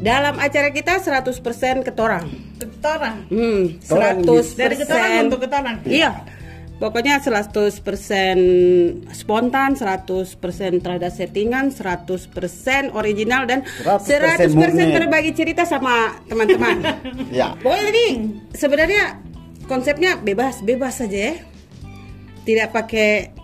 Dalam acara kita 100% ketorang. Ketorang. Hmm, Ketorang 100%. Dari ketorang untuk ketorang. Iya. Pokoknya 100% spontan, 100% terhadap settingan, 100% original dan 100% 100% murni. berbagi cerita sama teman-teman. Ya. Pokoknya ini sebenarnya konsepnya bebas, bebas saja ya. Tidak pakai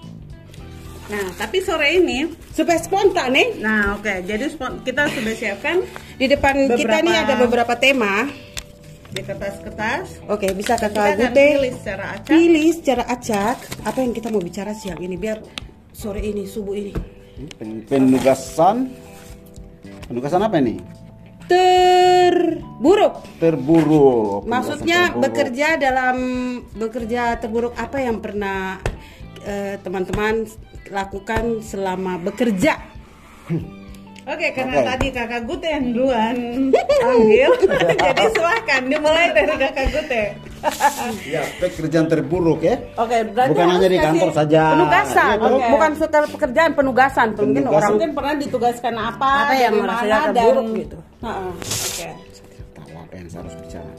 Nah, tapi sore ini, supaya spontan nih. nah oke, jadi spon- kita sudah siapkan Di depan kita Beberapa- nih ada beberapa tema. di kertas-kertas. Oke, bisa Kita kakak akan Gute pilih secara acak. pilih secara acak apa yang kita mau bicara siang ini biar sore ini subuh ini Pen- Penugasan. Penugasan apa ini? terburuk. Terburuk. Maksudnya terburuk. bekerja dalam bekerja terburuk apa yang pernah eh, teman-teman lakukan selama bekerja? Oke, karena Oke. tadi kakak Gute yang duluan ambil, jadi silahkan dimulai dari kakak Gute. Ya, pekerjaan terburuk ya. Oke, berarti Bukan hanya di kantor saja. Penugasan, toh? Oke. bukan setelah pekerjaan penugasan. Mungkin Penugasan. orang Mungkin pernah ditugaskan apa, Apa yang mana, terburuk dan- gitu. Heeh, Oke, Tahu apa yang saya harus bicara.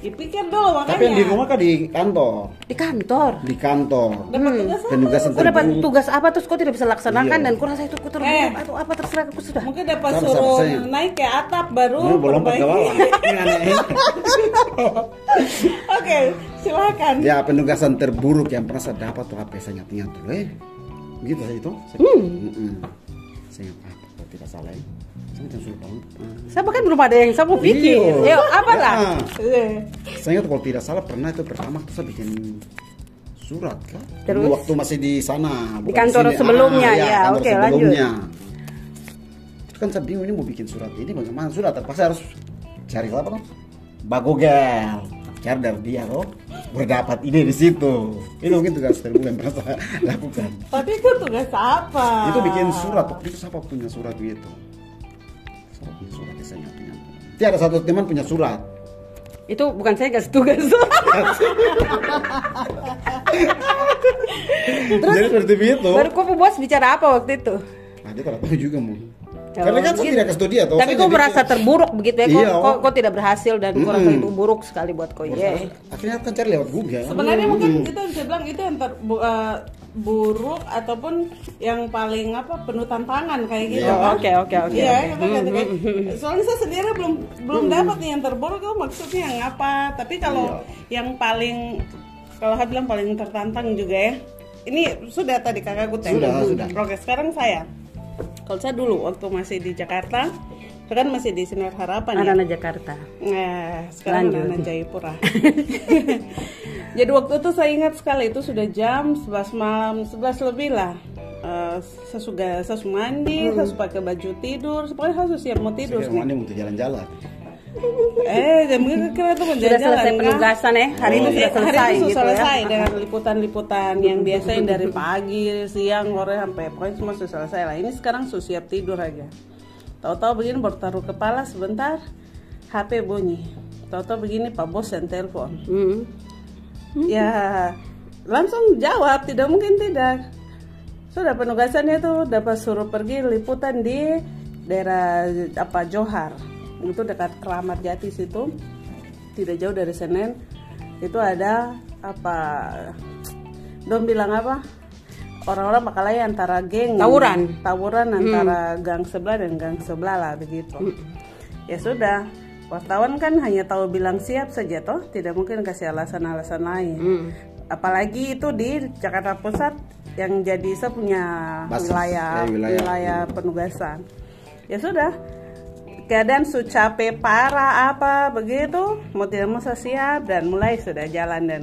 Dipikir dulu makanya. Tapi yang di rumah kan di kantor. di kantor. Di kantor. Dapat tugas apa? Penugasan Kau dapat tugas apa terus kau tidak bisa laksanakan Iya. dan kau rasa itu kau Eh. atau apa terserah aku sudah. Mungkin dapat suruh saya. naik ke atap baru Ini belum. Oke, silakan. Ya penugasan terburuk yang pernah saya dapat tuh apa saya ingat-ingat dulu eh. Gitu saya itu. Saya, Mm-mm. saya ingat apa kalau tidak salah ya. Saya. Ah. Bahkan belum ada yang saya mau pikir. Iya. Yo, apalah. Ah. Eh, Saya ingat kalau tidak salah pernah itu pertama saya bikin surat kan. Terus? Dulu waktu masih di sana. bukan kantor sini. sebelumnya, ya, kantor oke, sebelumnya. Itu kan saya bingung ini mau bikin surat ini bagaimana surat terpaksa harus cari apa kan? Bagogel. Cari dari dia loh. Berdapat ide di situ. Itu mungkin tugas terburuk yang pernah saya lakukan. tapi itu tugas apa? Itu bikin surat. Waktu itu siapa punya surat gitu? Siapa punya surat? Ya, Saya ingat-ingat. Tiada satu teman punya surat. Itu bukan saya kasih tugas. Jadi seperti itu. Baru kau bos bicara apa waktu itu? Nah, dia tidak tahu juga mau. Ya, Karena kan saya gitu. tidak kasih tahu dia toh. Tapi Saya kau merasa terburuk begitu ya? Kau, Iya. kau, kau tidak berhasil dan kau rasa Mm-mm. itu buruk sekali buat kau. Iya. Akhirnya kan cari lewat Google. Sebenarnya mungkin kita bisa bilang itu yang ter, eh, buruk ataupun yang paling apa penuh tantangan kayak gitu. Iya. kan? Oke, oke, oke. Iya, kita ganti kayak- soalnya saya sendiri belum belum dapat nih yang terburuk itu maksudnya yang apa. Tapi kalau yang paling kalau saya bilang paling tertantang juga ya. Ini sudah tadi kakak Gute. Sudah, sudah. Oke, sekarang saya. Kalau saya dulu waktu masih di Jakarta, kan masih di Sinar Harapan ya. Anak-anak Jakarta. Nah, sekarang Lanjut. anak Jayapura. Jadi waktu itu saya ingat sekali itu sudah jam 11 malam, 11 lebih lah. Eh, saya sudah saya sudah mandi, saya sudah pakai baju tidur, pokoknya saya sudah siap mau tidur. Saya mandi untuk jalan-jalan. Eh, jam itu kira tuh mau Sudah jalan-jalan, selesai kan? penugasan ya? Hari itu Oh, sudah Iya, selesai hari itu gitu sudah selesai ya? dengan liputan-liputan yang biasanya dari pagi, siang, sore sampai pokoknya semua sudah selesai lah. Ini sekarang sudah siap tidur aja. Tahu-tahu begini baru taruh kepala sebentar, HP bunyi. Tahu-tahu begini Pak Bos yang telepon. Hmm. Ya langsung jawab, tidak mungkin tidak. Sudah penugasannya tuh dapat suruh pergi liputan di daerah apa Johar. Itu dekat Keramat Jati situ. Tidak jauh dari Senen. Itu ada apa Dom bilang apa? Orang-orang makalaya antara geng Tawuran. tawuran antara gang sebelah dan gang sebelah lah begitu. Ya sudah, wartawan kan hanya tahu bilang siap saja toh, tidak mungkin kasih alasan-alasan lain. Hmm. Apalagi itu di Jakarta Pusat yang jadi saya punya Basis, wilayah, eh, wilayah. wilayah penugasan. Ya sudah, keadaan sudah capek parah apa begitu, mau tidak mau saya siap dan mulai sudah jalan dan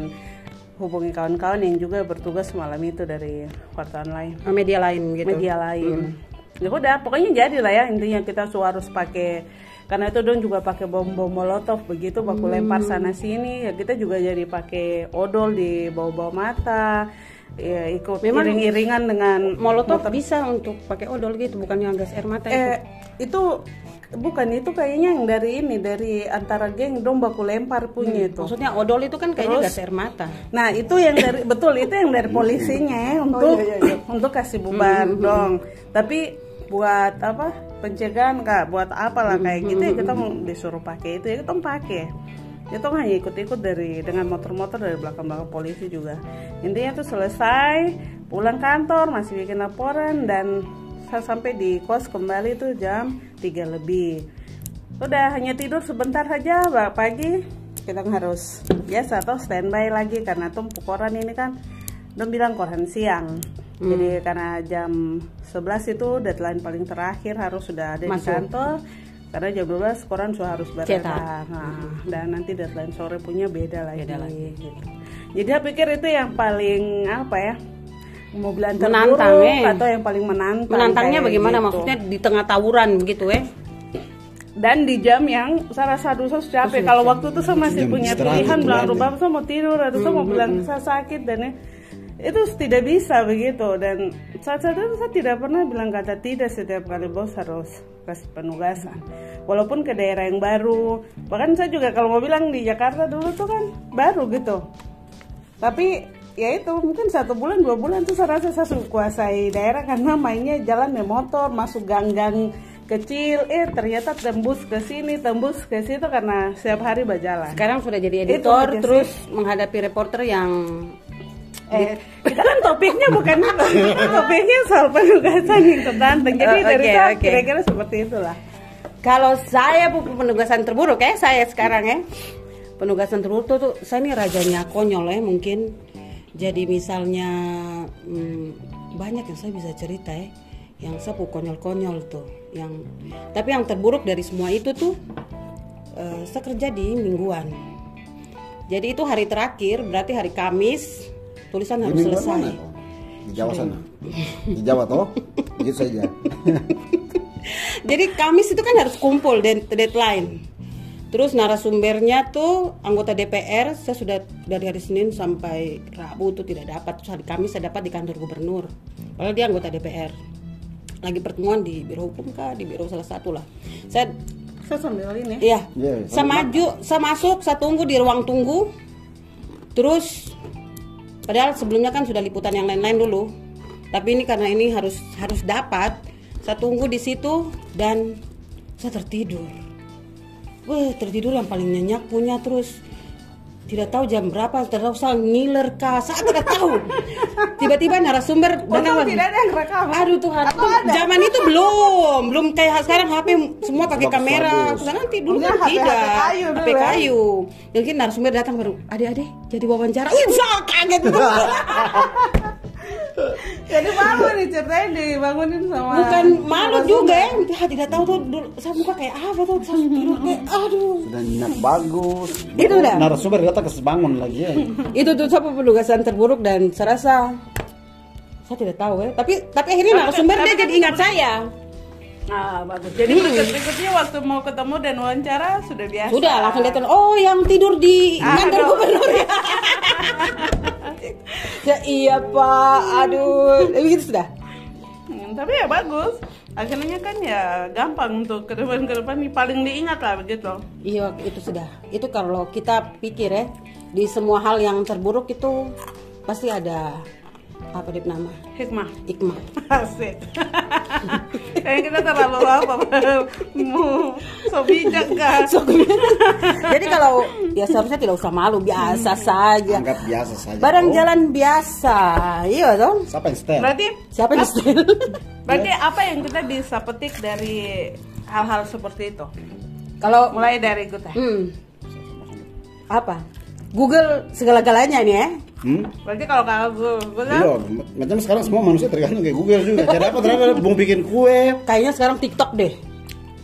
hubungi kawan-kawan yang juga bertugas malam itu dari wartawan lain Oh, Media lain gitu. media lain. Ya udah, pokoknya jadi lah ya intinya kita harus pakai karena itu dong juga pakai bom bom molotov begitu baku lempar sana sini ya kita juga jadi pakai odol di bawah-bawah mata ya ikut Memang iring-iringan dengan Molotov bisa untuk pakai odol gitu, bukan yang gas air mata itu. eh itu bukan itu kayaknya yang dari ini dari antara geng dong baku lempar punya itu. Maksudnya odol itu kan kayaknya Terus- gas air mata. Nah itu yang dari betul itu yang dari polisinya ya untuk untuk kasih bubar dong. Tapi buat apa? Pencegahan kak buat apalah kayak gitu ya kita mau disuruh pakai itu ya kita pakai itu hanya ikut-ikut dari dengan motor-motor dari belakang-belakang polisi juga. Intinya tuh selesai pulang kantor masih bikin laporan dan saya sampai di kos kembali tuh jam 3 lebih. Udah hanya tidur sebentar saja pagi kita harus biasa atau standby lagi karena tumpuk koran ini kan udah bilang koran siang. Jadi karena jam 11 itu deadline paling terakhir harus sudah ada di Masuk. kantor karena jam 12 koran sudah harus beredar nah, dan nanti deadline sore punya beda lagi, Beda lagi. gitu. jadi saya pikir itu yang paling apa ya mau bilang Menantang, eh. atau yang paling menantang Menantangnya bagaimana gitu. maksudnya di tengah tawuran begitu ya? dan di jam yang saya rasa aduh saya capek kalau waktu itu saya masih punya pilihan bilang aduh ya. saya mau tidur aduh saya mau bilang saya sakit dan ya, itu tidak bisa begitu. Dan saat saat itu saya tidak pernah bilang kata tidak setiap kali bos harus kasih penugasan. Walaupun ke daerah yang baru. Bahkan saya juga kalau mau bilang di Jakarta dulu tuh kan baru gitu. Tapi ya itu mungkin satu bulan dua bulan tuh saya rasa saya sudah kuasai daerah karena mainnya jalan dengan motor masuk gang-gang kecil. Eh ternyata tembus ke sini tembus ke situ karena setiap hari berjalan. Sekarang sudah jadi editor sih. terus menghadapi reporter yang eh kita kan topiknya bukan topiknya soal penugasan yang tertantang. Jadi Oh, dari oke, saya oke. kira-kira seperti itulah. Kalau saya penugasan terburuk ya saya sekarang ya. Penugasan terburuk tuh, tuh saya ini rajanya konyol ya mungkin. Jadi misalnya hmm, banyak yang saya bisa cerita ya yang saya konyol-konyol tuh. Yang tapi yang terburuk dari semua itu tuh eh, saya kerja di mingguan. Jadi itu hari terakhir berarti hari Kamis tulisan harus selesai mana toh? Di Jawa sana. Di Jawa toh? Begitu saja. Jadi Kamis itu kan harus kumpul dead- deadline. Terus narasumbernya tuh anggota DPR saya sudah dari hari Senin sampai Rabu tuh tidak dapat. Terus hari Kamis saya dapat di kantor gubernur. Padahal dia anggota DPR. Lagi pertemuan di Biro Hukum kah, di Biro salah satu lah. Saya saya sambil ini Iya. Iya, saya sama maju, saya masuk, saya tunggu di ruang tunggu. Terus padahal sebelumnya kan sudah liputan yang lain-lain dulu. Tapi ini karena ini harus harus dapat, saya tunggu di situ dan saya tertidur. Wah, tertidur yang paling nyenyak punya terus tidak tahu jam berapa, tidak ngiler kah, saya tidak tahu. Tiba-tiba narasumber Oh, datang tidak ada yang rekam Aduh Tuhan, Atau ada? zaman itu belum, belum kayak sekarang HP semua pakai kamera. bagus. Aku nanti dulu kan HP tidak, kayu dulu HP ya? kayu. Mungkin narasumber datang baru, adik-adik jadi wawancara. Ih, saya kaget ceritain dibangunin sama Bukan malu juga ya, Ah, tidak tahu tuh dulu saya muka kayak apa tuh, saya tidur kayak, aduh. Sudah nyenyak bagus. Itu udah. Narasumber datang ke bangun lagi ya. Itu tuh saya penugasan terburuk dan saya rasa saya tidak tahu ya, tapi tapi akhirnya narasumber dia jadi ingat saya. Ah bagus. Jadi berikut berikutnya waktu mau ketemu dan wawancara sudah biasa. Sudah langsung dia telepon, oh yang tidur di kantor Aduh. gubernur ya. ya iya pak, aduh, begitu sudah. Tapi ya bagus. Akhirnya kan ya gampang untuk ke depan ke depan paling diingat lah begitu. Iya itu sudah. Itu kalau kita pikir ya di semua hal yang terburuk itu pasti ada apa dia nama Hikmah. hikmah. Asik. Kayaknya kita terlalu apa? Mau so bijak kan? So, Jadi kalau ya seharusnya tidak usah malu, biasa saja. Anggap biasa saja. Barang toh. jalan biasa, iya dong. Siapa yang setel? Berarti Siapa yang setel? berarti apa yang kita bisa petik dari hal-hal seperti itu? Kalau Mulai dari kita. Hmm. Apa? Google segala-galanya nih ya. Hmm? Berarti kalau kakak gue Iya, macam sekarang semua manusia tergantung kayak Google juga. Cari apa, cari apa, mau bikin kue. Kayaknya sekarang TikTok deh.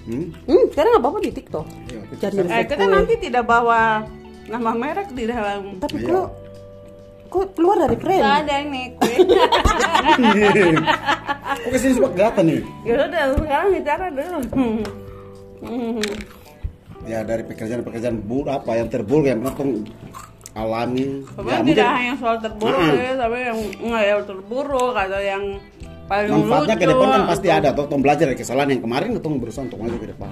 Hmm? Hmm, sekarang apa apa di TikTok. Iya, Cari eh, resep kita kue. nanti tidak bawa nama merek di dalam. Tapi Iya. kok kok keluar dari frame? Nggak ada ini kue. Kok ke sini suka kelihatan nih? ya udah sekarang bicara dulu. Hmm. Ya dari pekerjaan-pekerjaan buruk apa yang terburuk yang penting alami. Ya, tidak hanya soal terburuk Ah. ya, tapi yang nggak yang terburuk atau yang paling manfaatnya ke depan kan pasti atau- ada. Toh, toh belajar dari kesalahan yang kemarin, toh berusaha untuk maju ke depan.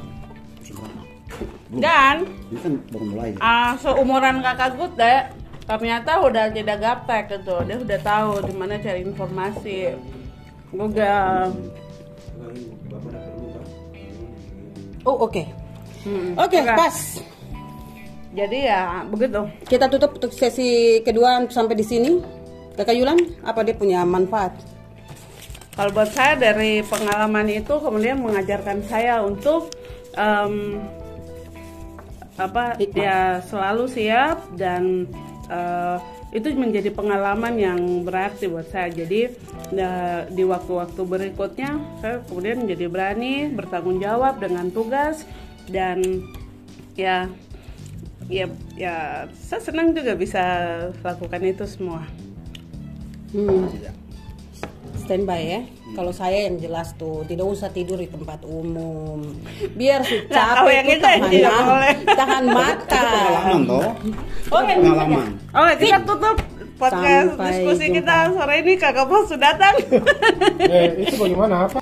Belum. Dan Ini kan baru mulai. ah, seumuran kakak gue deh, ternyata udah tidak gaptek gitu. Dia udah tahu di mana cari informasi. Google. Oh oke. Hmm, Oke enggak. pas. Jadi ya begitu. Kita tutup untuk sesi kedua sampai di sini. Kakak Yulan, apa dia punya manfaat? Kalau buat saya dari pengalaman itu kemudian mengajarkan saya untuk em, apa Hikmah. ya selalu siap dan eh, itu menjadi pengalaman yang berarti buat saya. Jadi di waktu-waktu berikutnya saya kemudian menjadi berani bertanggung jawab dengan tugas dan ya ya ya saya senang juga bisa lakukan itu semua. Hmm. Standby ya. Kalau saya yang jelas tuh tidak usah tidur di tempat umum. Biar si Nah, capek yang itu itu yang tahan, nah- boleh. tahan mata. pengalaman toh Oke, pengalaman Oke, kita tutup podcast Sampai diskusi jumpa. kita sore ini Kakak Bos sudah datang. Eh, itu bagaimana apa?